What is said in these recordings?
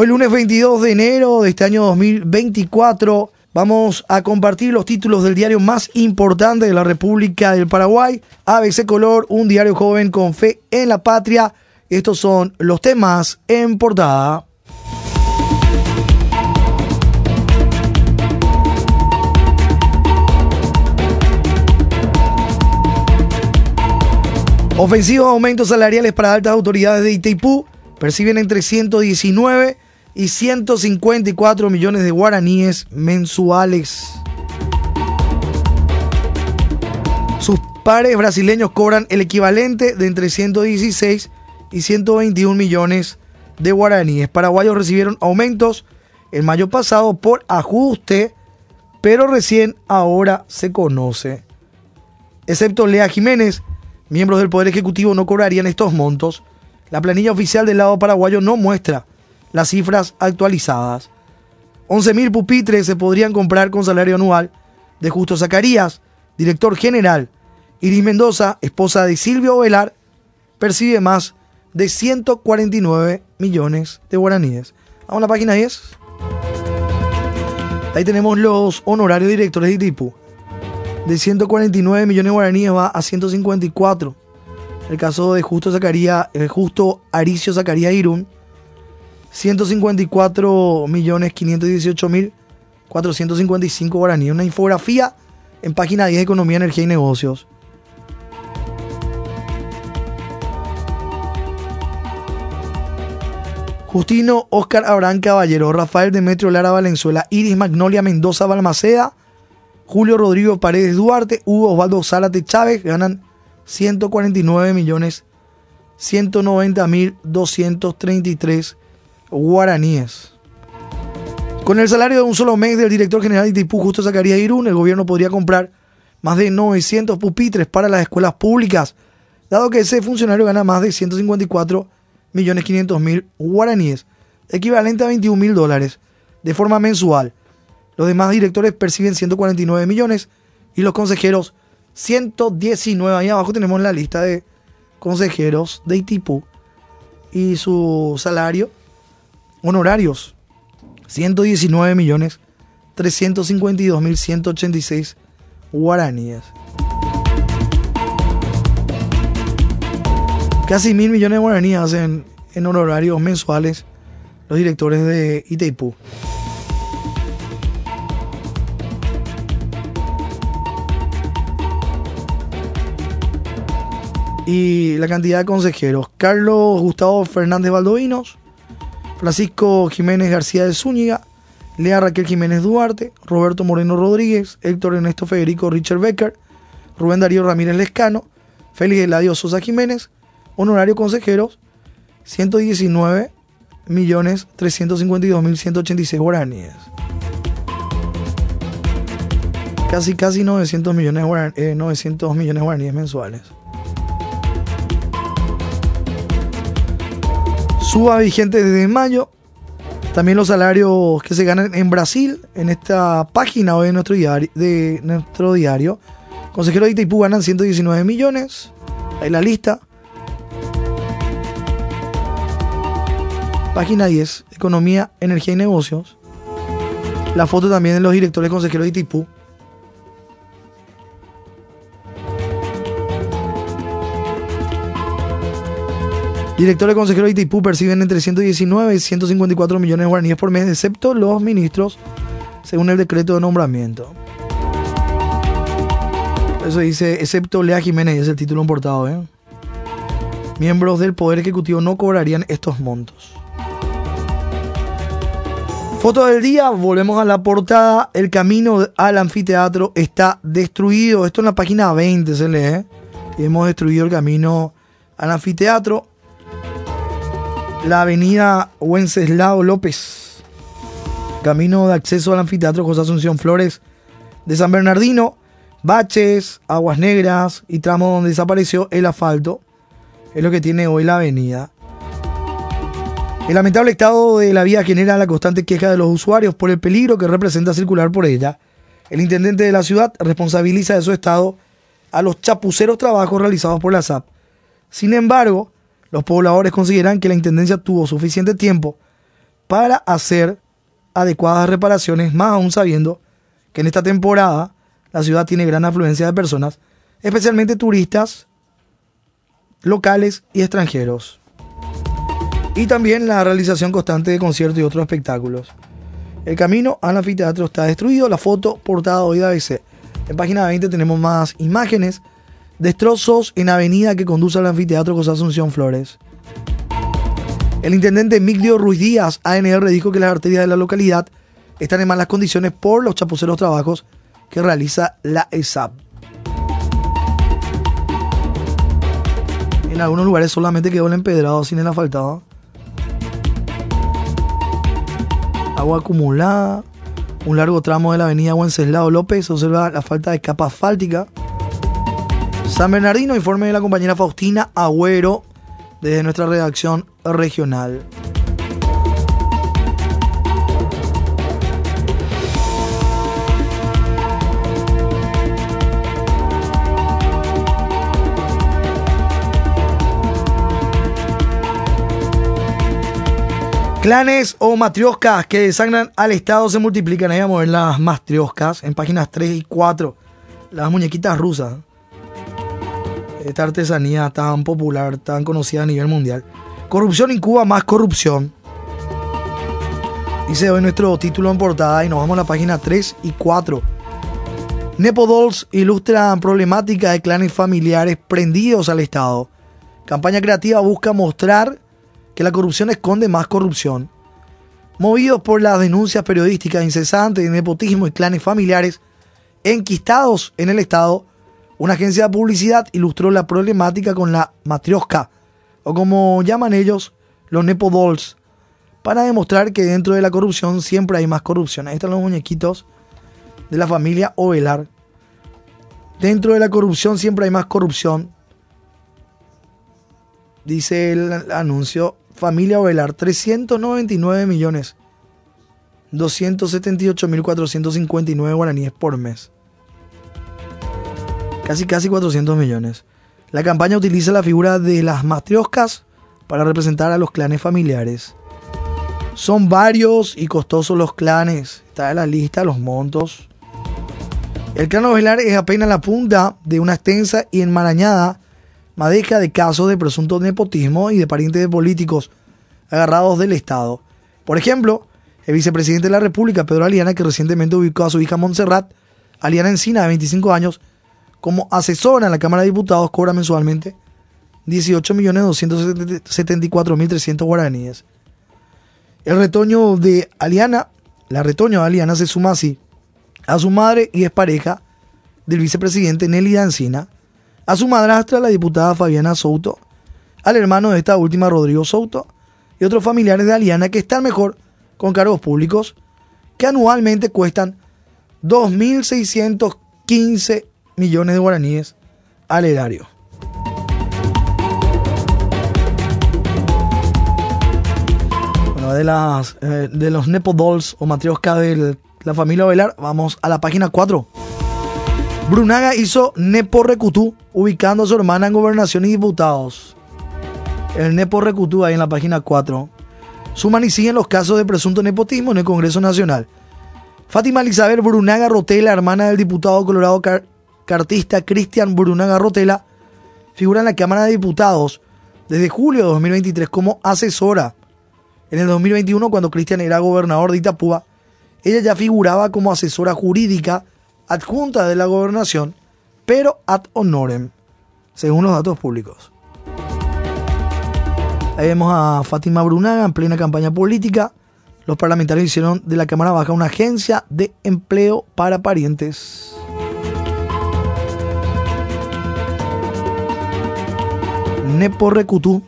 Hoy lunes 22 de enero de este año 2024 vamos a compartir los títulos del diario más importante de la República del Paraguay, ABC Color, un diario joven con fe en la patria. Estos son los temas en portada. Ofensivos aumentos salariales para altas autoridades de Itaipú perciben entre 119 y 154 millones de guaraníes mensuales. Sus pares brasileños cobran el equivalente de entre 116 y 121 millones de guaraníes. Paraguayos recibieron aumentos el mayo pasado por ajuste, pero recién ahora se conoce. Excepto Lea Jiménez, miembros del Poder Ejecutivo no cobrarían estos montos. La planilla oficial del lado paraguayo no muestra las cifras actualizadas. 11.000 pupitres se podrían comprar con salario anual de Justo Zacarías, director general. Iris Mendoza, esposa de Silvio Velar, percibe más de 149 millones de guaraníes. Vamos a la página 10. Ahí tenemos los honorarios directores de tipo. De 149 millones de guaraníes va a 154. El caso de Justo Zacarías, eh, Justo Aricio Zacarías Irún, 154 millones 518 mil 455 guaraníes. Una infografía en página 10 de Economía, Energía y Negocios. Justino Oscar Abraham Caballero, Rafael Demetrio Lara Valenzuela, Iris Magnolia Mendoza Balmaceda, Julio Rodrigo Paredes Duarte, Hugo Osvaldo Zárate Chávez ganan 149 millones 190 mil 233 guaraníes. Con el salario de un solo mes del director general de Itaipú, Justo Zacarías Irún, el gobierno podría comprar más de 900 pupitres para las escuelas públicas, dado que ese funcionario gana más de 154 millones 500 mil guaraníes, equivalente a 21 mil dólares, de forma mensual. Los demás directores perciben 149 millones y los consejeros 119. Ahí abajo tenemos la lista de consejeros de Itaipú y su salario honorarios 119 millones 352 mil 186 guaraníes. Casi mil millones de guaraníes en honorarios mensuales los directores de Itaipú. Y la cantidad de consejeros. Carlos Gustavo Fernández Valdovinos, Francisco Jiménez García de Zúñiga, Lea Raquel Jiménez Duarte, Roberto Moreno Rodríguez, Héctor Ernesto Federico Richard Becker, Rubén Darío Ramírez Lescano, Félix Eladio Sosa Jiménez, honorario consejeros, 119 millones 352 mil 186 guaraníes. Casi, casi 900 millones, 900 millones guaraníes mensuales. Suba vigente desde mayo. También los salarios que se ganan en Brasil, en esta página o de nuestro diario. De nuestro diario. Consejeros de Itaipú ganan 119 millones. Ahí la lista. Página 10, Economía, Energía y Negocios. La foto también de los directores consejeros de Itaipú. Directores consejeros de Itaipú perciben entre 119 y 154 millones de guaraníes por mes, excepto los ministros, según el decreto de nombramiento. Eso dice, excepto Lea Jiménez, es el título importado. ¿eh? Miembros del Poder Ejecutivo no cobrarían estos montos. Foto del día, volvemos a la portada. El camino al anfiteatro está destruido. Esto en la página 20 se lee. ¿eh? Y hemos destruido el camino al anfiteatro la avenida Wenceslao López, camino de acceso al anfiteatro José Asunción Flores de San Bernardino, baches, aguas negras y tramo donde desapareció el asfalto, es lo que tiene hoy la avenida. El lamentable estado de la vía genera la constante queja de los usuarios por el peligro que representa circular por ella. El intendente de la ciudad responsabiliza de su estado a los chapuceros trabajos realizados por la SAP. Sin embargo, los pobladores consideran que la Intendencia tuvo suficiente tiempo para hacer adecuadas reparaciones, más aún sabiendo que en esta temporada la ciudad tiene gran afluencia de personas, especialmente turistas locales y extranjeros. Y también la realización constante de conciertos y otros espectáculos. El camino al anfiteatro está destruido. La foto portada hoy de ABC. En página 20 tenemos más imágenes. Destrozos en avenida que conduce al anfiteatro José Asunción Flores. El intendente Migdio Ruiz Díaz, ANR, dijo que las arterias de la localidad están en malas condiciones por los chapuceros trabajos que realiza la ESAP. En algunos lugares solamente quedó el empedrado sin el asfaltado. Agua acumulada. Un largo tramo de la avenida Wenceslao López observa la falta de capa asfáltica. San Bernardino, informe de la compañera Faustina Agüero desde nuestra redacción regional. Clanes o matrioscas que desangran al Estado se multiplican. Ahí vamos a ver las matrioscas en páginas 3 y 4. Las muñequitas rusas. Esta artesanía tan popular, tan conocida a nivel mundial. Corrupción en Cuba, más corrupción. Dice hoy nuestro título en portada y nos vamos a la página 3 y 4. Nepodolls ilustran problemática de clanes familiares prendidos al Estado. Campaña creativa busca mostrar que la corrupción esconde más corrupción. Movidos por las denuncias periodísticas incesantes de nepotismo y clanes familiares enquistados en el Estado, una agencia de publicidad ilustró la problemática con la matrioska, o como llaman ellos, los nepodolls, para demostrar que dentro de la corrupción siempre hay más corrupción. Ahí están los muñequitos de la familia Ovelar. Dentro de la corrupción siempre hay más corrupción. Dice el anuncio Familia Ovelar, 399 millones 278.459 guaraníes por mes. Casi, casi 400 millones. La campaña utiliza la figura de las matrioscas para representar a los clanes familiares. Son varios y costosos los clanes. Está en la lista los montos. El clan Ovelar es apenas la punta de una extensa y enmarañada madeja de casos de presunto nepotismo y de parientes de políticos agarrados del Estado. Por ejemplo, el vicepresidente de la República, Pedro Aliana, que recientemente ubicó a su hija Montserrat, Aliana Encina, de 25 años, como asesora en la Cámara de Diputados, cobra mensualmente 18.274.300 guaraníes. El retoño de Aliana, la retoño de Aliana se suma así a su madre y es pareja del vicepresidente Nelly Encina, a su madrastra, la diputada Fabiana Souto, al hermano de esta última, Rodrigo Souto, y otros familiares de Aliana que están mejor con cargos públicos que anualmente cuestan 2.615 millones de guaraníes al erario. Bueno, de, las, eh, de los Nepodolls o matrioska de la familia Velar, vamos a la página 4. Brunaga hizo Nepo Recutú, ubicando a su hermana en gobernación y diputados. El Nepo Recutú ahí en la página 4. Suman y siguen los casos de presunto nepotismo en el Congreso Nacional. Fátima Elizabeth Brunaga Rotela, hermana del diputado colorado cartista Cristian Brunaga Rotela, figura en la Cámara de Diputados desde julio de 2023 como asesora. En el 2021, cuando Cristian era gobernador de Itapúa, ella ya figuraba como asesora jurídica adjunta de la gobernación, pero ad honorem, según los datos públicos. Ahí vemos a Fátima Brunaga en plena campaña política. Los parlamentarios hicieron de la Cámara Baja una agencia de empleo para parientes. Nepo Recutú.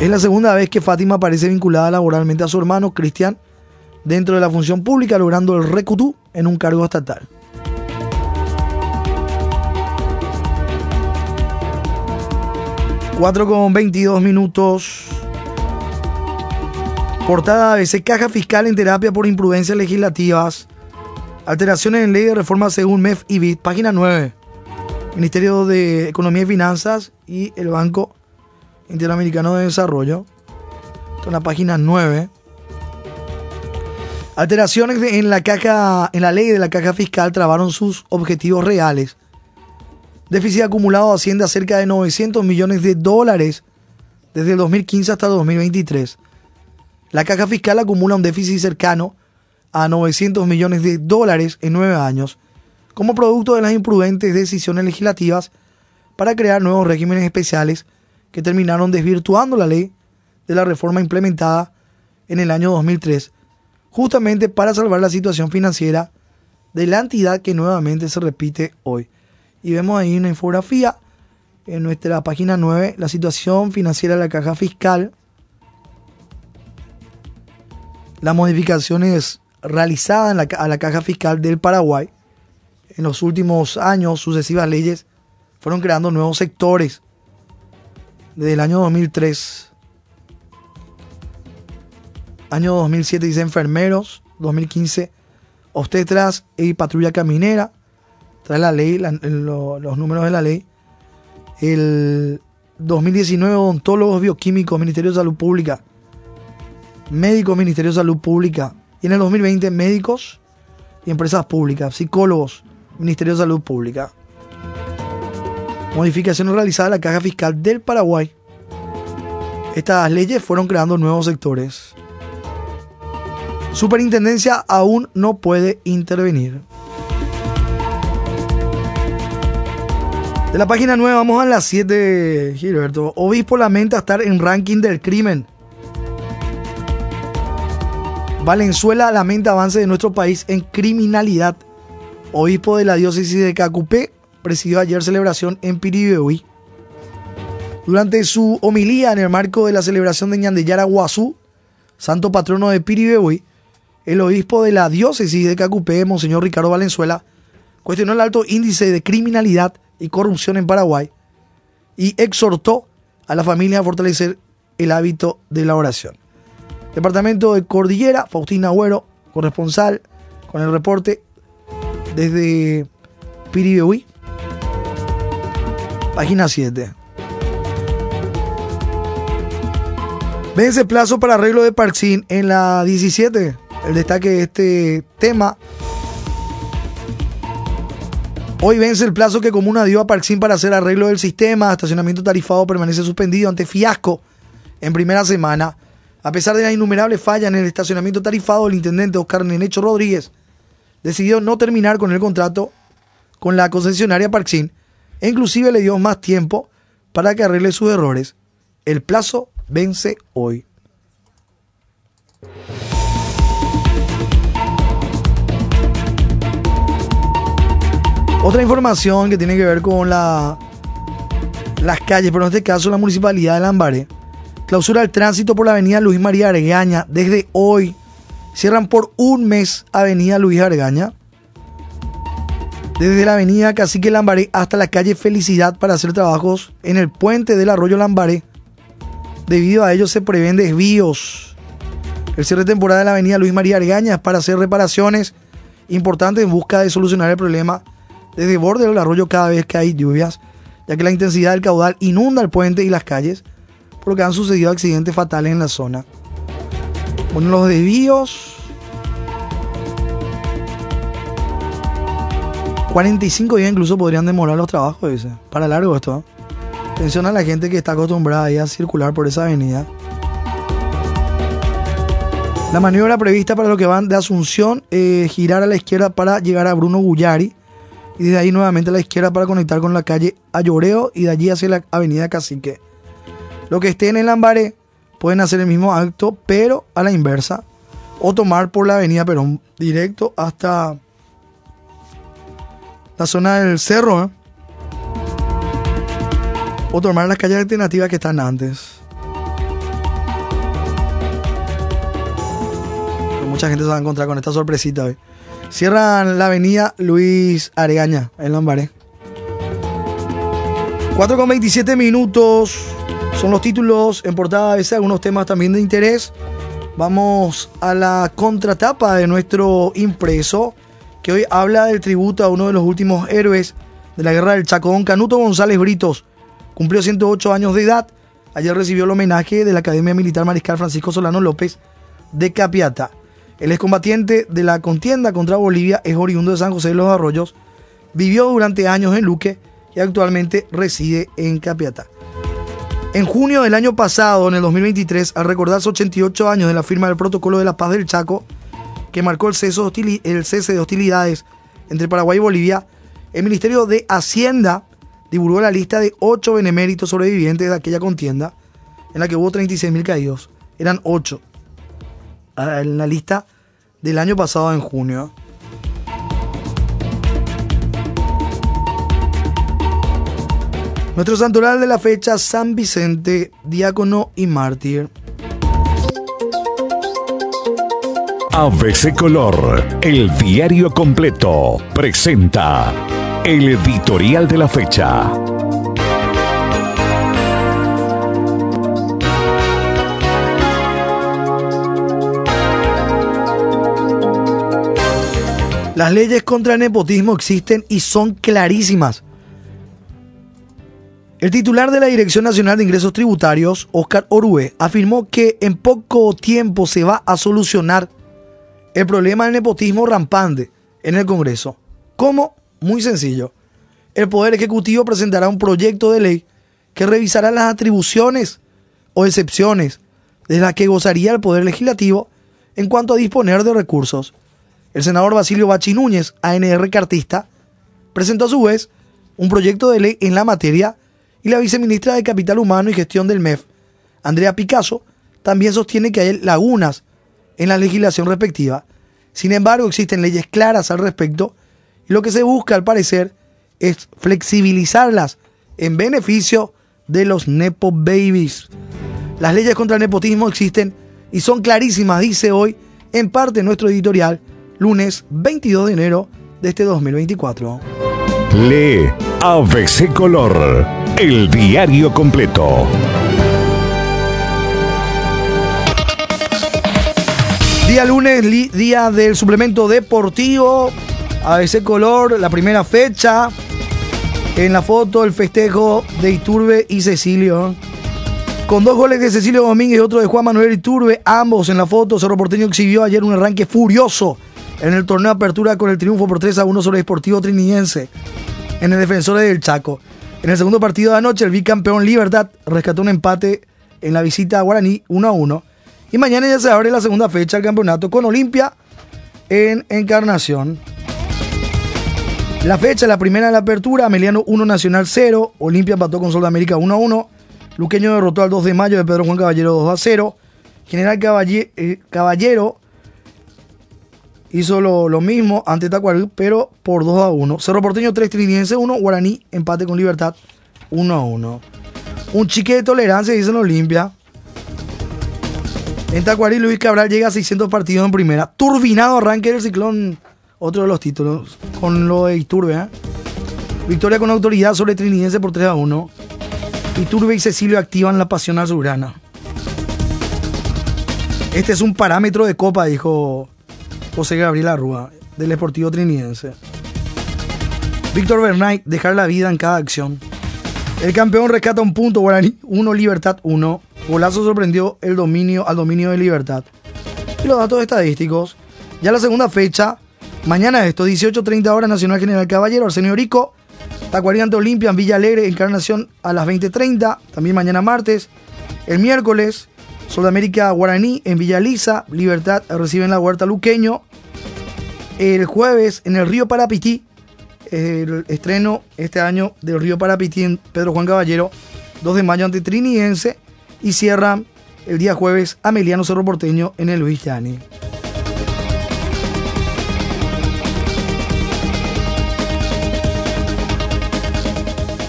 Es la segunda vez que Fátima aparece vinculada laboralmente a su hermano Cristian dentro de la función pública, logrando el recutú en un cargo estatal. Cuatro con 22 minutos. Portada ABC, caja fiscal en terapia por imprudencias legislativas. Alteraciones en ley de reforma según MEF y BIT. Página 9. Ministerio de Economía y Finanzas y el Banco Interamericano de Desarrollo. Esto en la página 9. Alteraciones en la caja, en la ley de la caja fiscal trabaron sus objetivos reales. Déficit acumulado asciende a cerca de 900 millones de dólares desde el 2015 hasta el 2023. La caja fiscal acumula un déficit cercano a 900 millones de dólares en nueve años, como producto de las imprudentes decisiones legislativas para crear nuevos regímenes especiales que terminaron desvirtuando la ley de la reforma implementada en el año 2003, justamente para salvar la situación financiera de la entidad que nuevamente se repite hoy. Y vemos ahí una infografía en nuestra página 9, la situación financiera de la caja fiscal, las modificaciones realizadas a la caja fiscal del Paraguay. En los últimos años, sucesivas leyes fueron creando nuevos sectores. Desde el año 2003, año 2007 dice enfermeros, 2015 obstetras y patrulla caminera, trae la ley, los números de la ley. El 2019 odontólogos bioquímicos, Ministerio de Salud Pública, médicos, Ministerio de Salud Pública. Y en el 2020 médicos y empresas públicas, psicólogos, Ministerio de Salud Pública. Modificaciones realizadas a la caja fiscal del Paraguay. Estas leyes fueron creando nuevos sectores. Superintendencia aún no puede intervenir. De la página 9 vamos a las 7, Gilberto. Obispo lamenta estar en ranking del crimen. Valenzuela lamenta avance de nuestro país en criminalidad. Obispo de la diócesis de Cacupé presidió ayer celebración en Piribehuí. Durante su homilía en el marco de la celebración de Ñandeyara Guazú, santo patrono de Piribehuí, el obispo de la diócesis de Cacupé, Monseñor Ricardo Valenzuela, cuestionó el alto índice de criminalidad y corrupción en Paraguay y exhortó a la familia a fortalecer el hábito de la oración. Departamento de Cordillera, Faustina Agüero, corresponsal con el reporte desde Piribehuí. Página 7. Vence plazo para arreglo de Parxín en la 17. El destaque de este tema. Hoy vence el plazo que Comuna dio a Parxín para hacer arreglo del sistema. Estacionamiento tarifado permanece suspendido ante fiasco en primera semana. A pesar de las innumerables fallas en el estacionamiento tarifado, el intendente Oscar Nenecho Rodríguez decidió no terminar con el contrato con la concesionaria Parksin e inclusive le dio más tiempo para que arregle sus errores. El plazo vence hoy. Otra información que tiene que ver con la, las calles, pero en este caso la municipalidad de Lambaré Clausura el tránsito por la avenida Luis María Argaña desde hoy. Cierran por un mes avenida Luis Argaña. Desde la avenida Cacique Lambaré hasta la calle Felicidad para hacer trabajos en el puente del arroyo Lambaré. Debido a ello se prevén desvíos. El cierre de temporada de la avenida Luis María Argaña es para hacer reparaciones importantes en busca de solucionar el problema desde borde del arroyo cada vez que hay lluvias, ya que la intensidad del caudal inunda el puente y las calles por lo que han sucedido accidentes fatales en la zona. Bueno, los desvíos. 45 días incluso podrían demorar los trabajos, dice. Para largo esto. ¿eh? Atención a la gente que está acostumbrada a circular por esa avenida. La maniobra prevista para lo que van de Asunción es girar a la izquierda para llegar a Bruno Gullari y desde ahí nuevamente a la izquierda para conectar con la calle Ayoreo y de allí hacia la avenida Cacique. Lo que esté en el Lambaré pueden hacer el mismo acto, pero a la inversa. O tomar por la avenida Perón directo hasta la zona del cerro. ¿eh? O tomar las calles alternativas que están antes. mucha gente se va a encontrar con esta sorpresita hoy. Cierran la avenida Luis Aregaña en Lambaré. 4 con 27 minutos. Son los títulos en portada a veces, algunos temas también de interés. Vamos a la contratapa de nuestro impreso, que hoy habla del tributo a uno de los últimos héroes de la guerra del Chacón, Canuto González Britos. Cumplió 108 años de edad ayer recibió el homenaje de la Academia Militar Mariscal Francisco Solano López de Capiata. El excombatiente de la contienda contra Bolivia es oriundo de San José de los Arroyos, vivió durante años en Luque y actualmente reside en Capiata. En junio del año pasado, en el 2023, al recordarse 88 años de la firma del Protocolo de la Paz del Chaco, que marcó el cese, de hostilidades entre Paraguay y Bolivia, el Ministerio de Hacienda divulgó la lista de ocho beneméritos sobrevivientes de aquella contienda, en la que hubo 36.000 caídos. Eran ocho. Ah, en la lista del año pasado, en junio. Nuestro santoral de la fecha, San Vicente, diácono y mártir. ABC Color, el diario completo, presenta el editorial de la fecha. Las leyes contra el nepotismo existen y son clarísimas. El titular de la Dirección Nacional de Ingresos Tributarios, Oscar Orue, afirmó que en poco tiempo se va a solucionar el problema del nepotismo rampante en el Congreso. ¿Cómo? Muy sencillo. El Poder Ejecutivo presentará un proyecto de ley que revisará las atribuciones o excepciones de las que gozaría el Poder Legislativo en cuanto a disponer de recursos. El senador Basilio Bachi Núñez, ANR Cartista, presentó a su vez un proyecto de ley en la materia y la viceministra de Capital Humano y Gestión del MEF, Andrea Picasso, también sostiene que hay lagunas en la legislación respectiva. Sin embargo, existen leyes claras al respecto y lo que se busca, al parecer, es flexibilizarlas en beneficio de los Nepo Babies. Las leyes contra el nepotismo existen y son clarísimas, dice hoy, en parte nuestro editorial, lunes 22 de enero de este 2024. Lee ABC Color, el diario completo. Día lunes, día del suplemento deportivo. A ese color, la primera fecha. En la foto, el festejo de Iturbe y Cecilio. Con dos goles de Cecilio Domínguez y otro de Juan Manuel Iturbe, ambos en la foto. Cerro Porteño exhibió ayer un arranque furioso en el torneo de apertura con el triunfo por 3 a 1 sobre el Sportivo Trinidense en el defensor del Chaco. En el segundo partido de anoche, el bicampeón Libertad rescató un empate en la visita a Guaraní 1 a 1 y mañana ya se abre la segunda fecha del campeonato con Olimpia en Encarnación. La fecha, la primera de la apertura, Ameliano 1 Nacional 0, Olimpia empató con Sol de América 1 a 1, Luqueño derrotó al 2 de mayo de Pedro Juan Caballero 2 a 0, General eh, Caballero hizo lo, mismo ante Tacuarí, pero por 2 a 1. Cerro Porteño 3, Trinidense 1, Guaraní empate con Libertad 1 a 1. Un chique de tolerancia, dice en Olimpia. En Tacuarí, Luis Cabral llega a 600 partidos en primera. Turbinado arranque del ciclón. Otro de los títulos. Con lo de Iturbe. ¿eh? Victoria con autoridad sobre Trinidense por 3 a 1. Iturbe y Cecilio activan la pasión azulgrana. Este es un parámetro de copa, dijo José Gabriel Arrua, del Esportivo Trinidense. Víctor Bernay, dejar la vida en cada acción. El campeón rescata un punto, Guaraní 1, Libertad 1. Golazo sorprendió el dominio al dominio de Libertad. Y los datos estadísticos. Ya la segunda fecha, mañana esto, 18.30 horas, Nacional General Caballero, Arsenio Rico, Tacuarí ante Olimpia en Villa Alegre, Encarnación a las 20.30, también mañana martes. El miércoles, Sudamérica Guaraní en Villa Lisa, Libertad recibe en la Huerta Luqueño. El jueves en el Río Parapití, el estreno este año del Río Parapití en Pedro Juan Caballero, 2 de mayo ante Triniense y cierra el día jueves Ameliano Cerro Porteño en el Luis.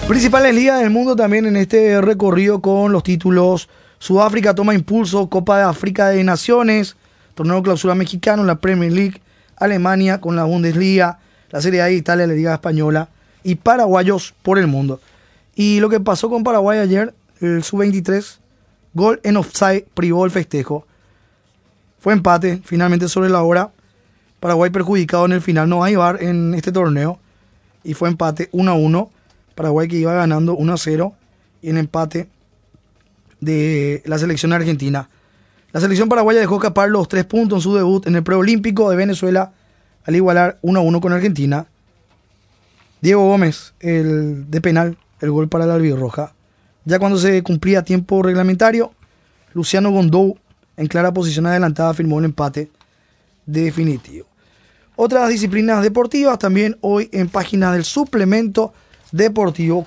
Principales ligas del mundo también en este recorrido con los títulos Sudáfrica toma impulso, Copa de África de Naciones, Torneo Clausura Mexicano, la Premier League, Alemania con la Bundesliga, la Serie A de Italia, la Liga Española y paraguayos por el mundo. Y lo que pasó con Paraguay ayer, el sub-23 Gol en offside privó el festejo. Fue empate finalmente sobre la hora. Paraguay perjudicado en el final. No hay bar en este torneo. Y fue empate 1 a 1. Paraguay que iba ganando 1 a 0. Y en empate de la selección argentina. La selección paraguaya dejó escapar los tres puntos en su debut en el preolímpico de Venezuela al igualar 1 a 1 con Argentina. Diego Gómez, el de penal, el gol para la albirroja. Ya cuando se cumplía tiempo reglamentario, Luciano Gondou, en clara posición adelantada, firmó el empate definitivo. Otras disciplinas deportivas también hoy en páginas del suplemento deportivo.